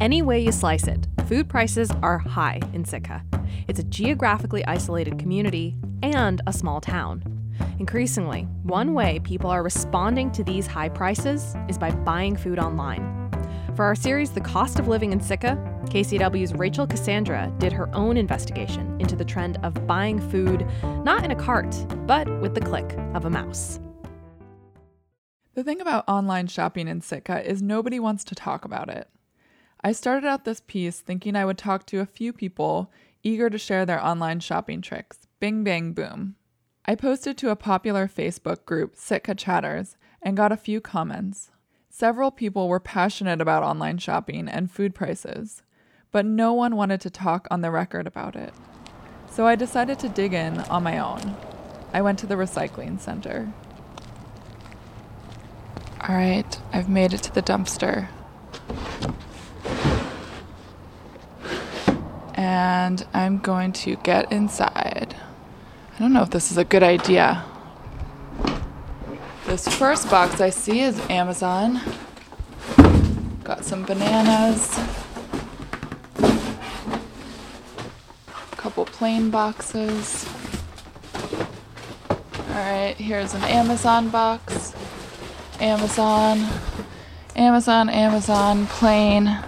Any way you slice it, food prices are high in Sitka. It's a geographically isolated community and a small town. Increasingly, one way people are responding to these high prices is by buying food online. For our series, The Cost of Living in Sitka, KCAW's Rachel Cassandra did her own investigation into the trend of buying food not in a cart, but with the click of a mouse. The thing about online shopping in Sitka is nobody wants to talk about it. I started out this piece thinking I would talk to a few people eager to share their online shopping tricks. Bing, bang, boom. I posted to a popular Facebook group, Sitka Chatters, and got a few comments. Several people were passionate about online shopping and food prices, but no one wanted to talk on the record about it. So I decided to dig in on my own. I went to the recycling center. All right, I've made it to the dumpster. And I'm going to get inside. I don't know if this is a good idea. This first box I see is Amazon. Got some bananas. A couple plain boxes. Alright, here's an Amazon box. Amazon. Amazon, Amazon, plain.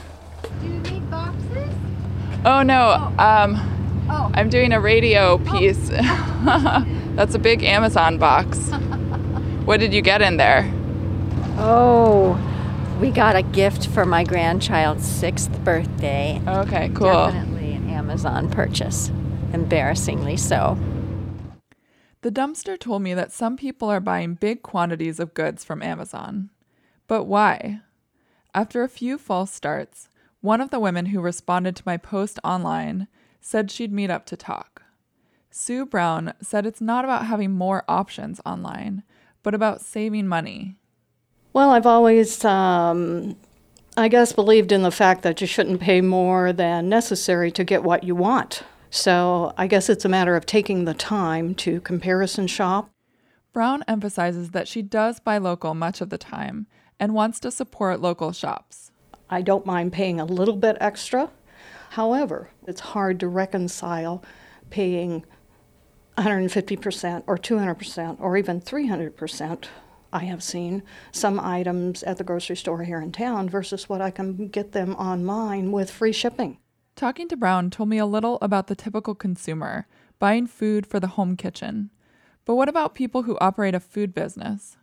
Oh no, um, Oh. I'm doing a radio piece. That's a big Amazon box. What did you get in there? Oh, we got a gift for my grandchild's sixth birthday. Okay, cool. Definitely an Amazon purchase. Embarrassingly so. The dumpster told me that some people are buying big quantities of goods from Amazon. But why? After a few false starts, one of the women who responded to my post online said she'd meet up to talk. Sue Brown said it's not about having more options online, but about saving money. Well, I've always, um, I guess, believed in the fact that you shouldn't pay more than necessary to get what you want. So I guess it's a matter of taking the time to comparison shop. Brown emphasizes that she does buy local much of the time and wants to support local shops. I don't mind paying a little bit extra. However, it's hard to reconcile paying 150% or 200% or even 300%. I have seen some items at the grocery store here in town versus what I can get them online with free shipping. Talking to Brown told me a little about the typical consumer buying food for the home kitchen. But what about people who operate a food business?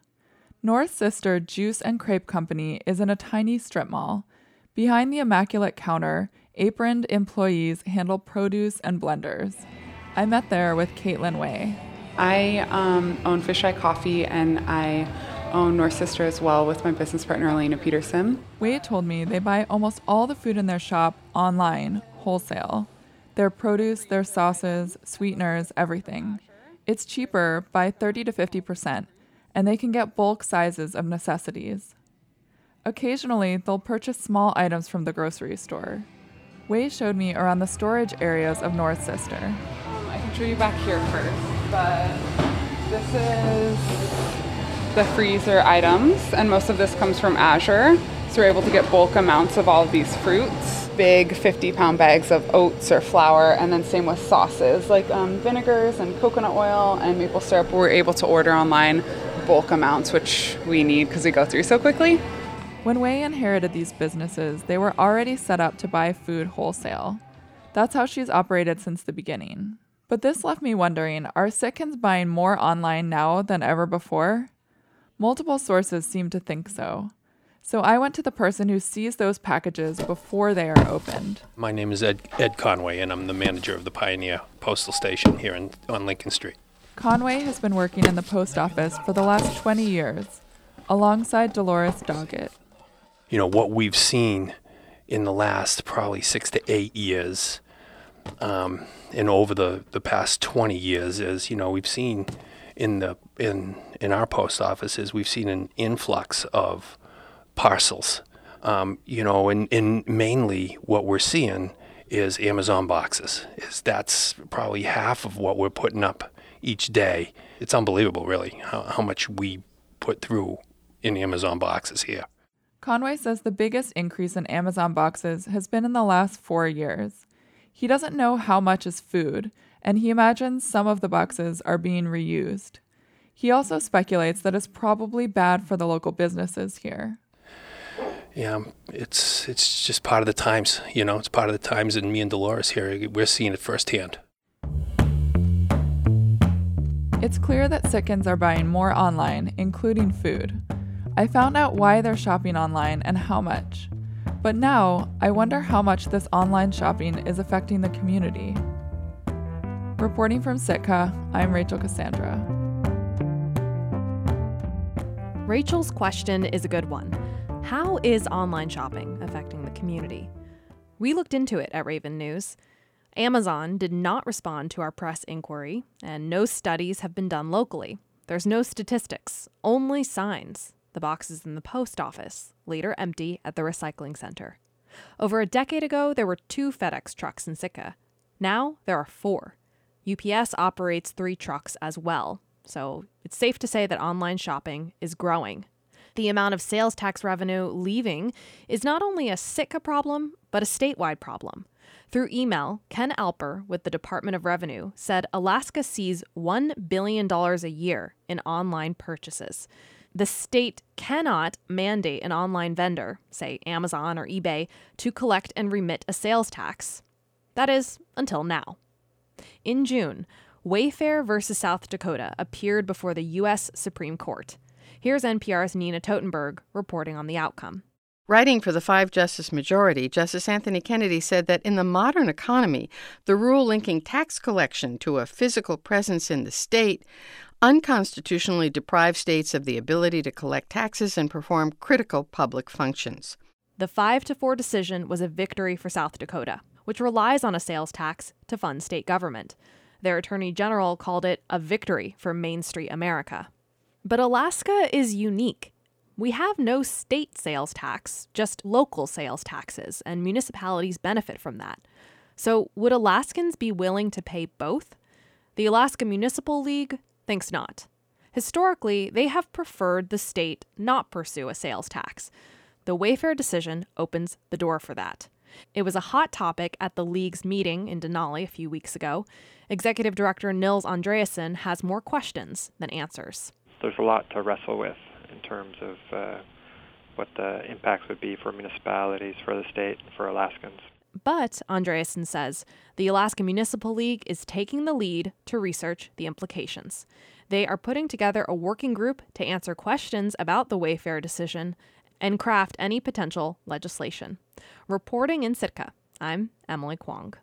North Sister Juice and Crepe Company is in a tiny strip mall. Behind the immaculate counter, aproned employees handle produce and blenders. I met there with Caitlin Way. I um, own Fish Eye Coffee and I own North Sister as well with my business partner Elena Peterson. Way told me they buy almost all the food in their shop online, wholesale. Their produce, their sauces, sweeteners, everything. It's cheaper by 30 to 50%, and they can get bulk sizes of necessities. Occasionally, they'll purchase small items from the grocery store. Way showed me around the storage areas of North Sister. Um, I can show you back here first, but this is the freezer items, and most of this comes from Azure. So we're able to get bulk amounts of all of these fruits. Big 50 pound bags of oats or flour, and then same with sauces like um, vinegars and coconut oil and maple syrup. We're able to order online bulk amounts, which we need because we go through so quickly. When Way inherited these businesses, they were already set up to buy food wholesale. That's how she's operated since the beginning. But this left me wondering are Sitkans buying more online now than ever before? Multiple sources seem to think so. So I went to the person who sees those packages before they are opened. My name is Ed, Ed Conway, and I'm the manager of the Pioneer Postal Station here in, on Lincoln Street. Conway has been working in the post office for the last 20 years, alongside Dolores Doggett. You know, what we've seen in the last probably six to eight years, um, and over the, the past 20 years, is, you know, we've seen in the in in our post offices, we've seen an influx of parcels. Um, you know, and, and mainly what we're seeing is Amazon boxes. Is that's probably half of what we're putting up each day. It's unbelievable, really, how, how much we put through in Amazon boxes here. Conway says the biggest increase in Amazon boxes has been in the last four years. He doesn't know how much is food, and he imagines some of the boxes are being reused. He also speculates that it's probably bad for the local businesses here. Yeah, um, it's it's just part of the times, you know. It's part of the times, and me and Dolores here, we're seeing it firsthand. It's clear that Sitkans are buying more online, including food. I found out why they're shopping online and how much. But now, I wonder how much this online shopping is affecting the community. Reporting from Sitka, I'm Rachel Cassandra. Rachel's question is a good one. How is online shopping affecting the community? We looked into it at Raven News. Amazon did not respond to our press inquiry, and no studies have been done locally. There's no statistics, only signs. The boxes in the post office, later empty at the recycling center. Over a decade ago, there were two FedEx trucks in Sitka. Now there are four. UPS operates three trucks as well, so it's safe to say that online shopping is growing. The amount of sales tax revenue leaving is not only a Sitka problem, but a statewide problem. Through email, Ken Alper with the Department of Revenue said Alaska sees $1 billion a year in online purchases. The state cannot mandate an online vendor, say Amazon or eBay, to collect and remit a sales tax. That is, until now. In June, Wayfair versus South Dakota appeared before the U.S. Supreme Court. Here's NPR's Nina Totenberg reporting on the outcome. Writing for the five justice majority, Justice Anthony Kennedy said that in the modern economy, the rule linking tax collection to a physical presence in the state unconstitutionally deprive states of the ability to collect taxes and perform critical public functions. The 5 to 4 decision was a victory for South Dakota, which relies on a sales tax to fund state government. Their attorney general called it a victory for Main Street America. But Alaska is unique. We have no state sales tax, just local sales taxes, and municipalities benefit from that. So, would Alaskans be willing to pay both? The Alaska Municipal League thinks not. Historically, they have preferred the state not pursue a sales tax. The Wayfair decision opens the door for that. It was a hot topic at the League's meeting in Denali a few weeks ago. Executive Director Nils Andreasen has more questions than answers. There's a lot to wrestle with in terms of uh, what the impacts would be for municipalities, for the state, for Alaskans. But, Andreasen says, the Alaska Municipal League is taking the lead to research the implications. They are putting together a working group to answer questions about the Wayfair decision and craft any potential legislation. Reporting in Sitka, I'm Emily Kwong.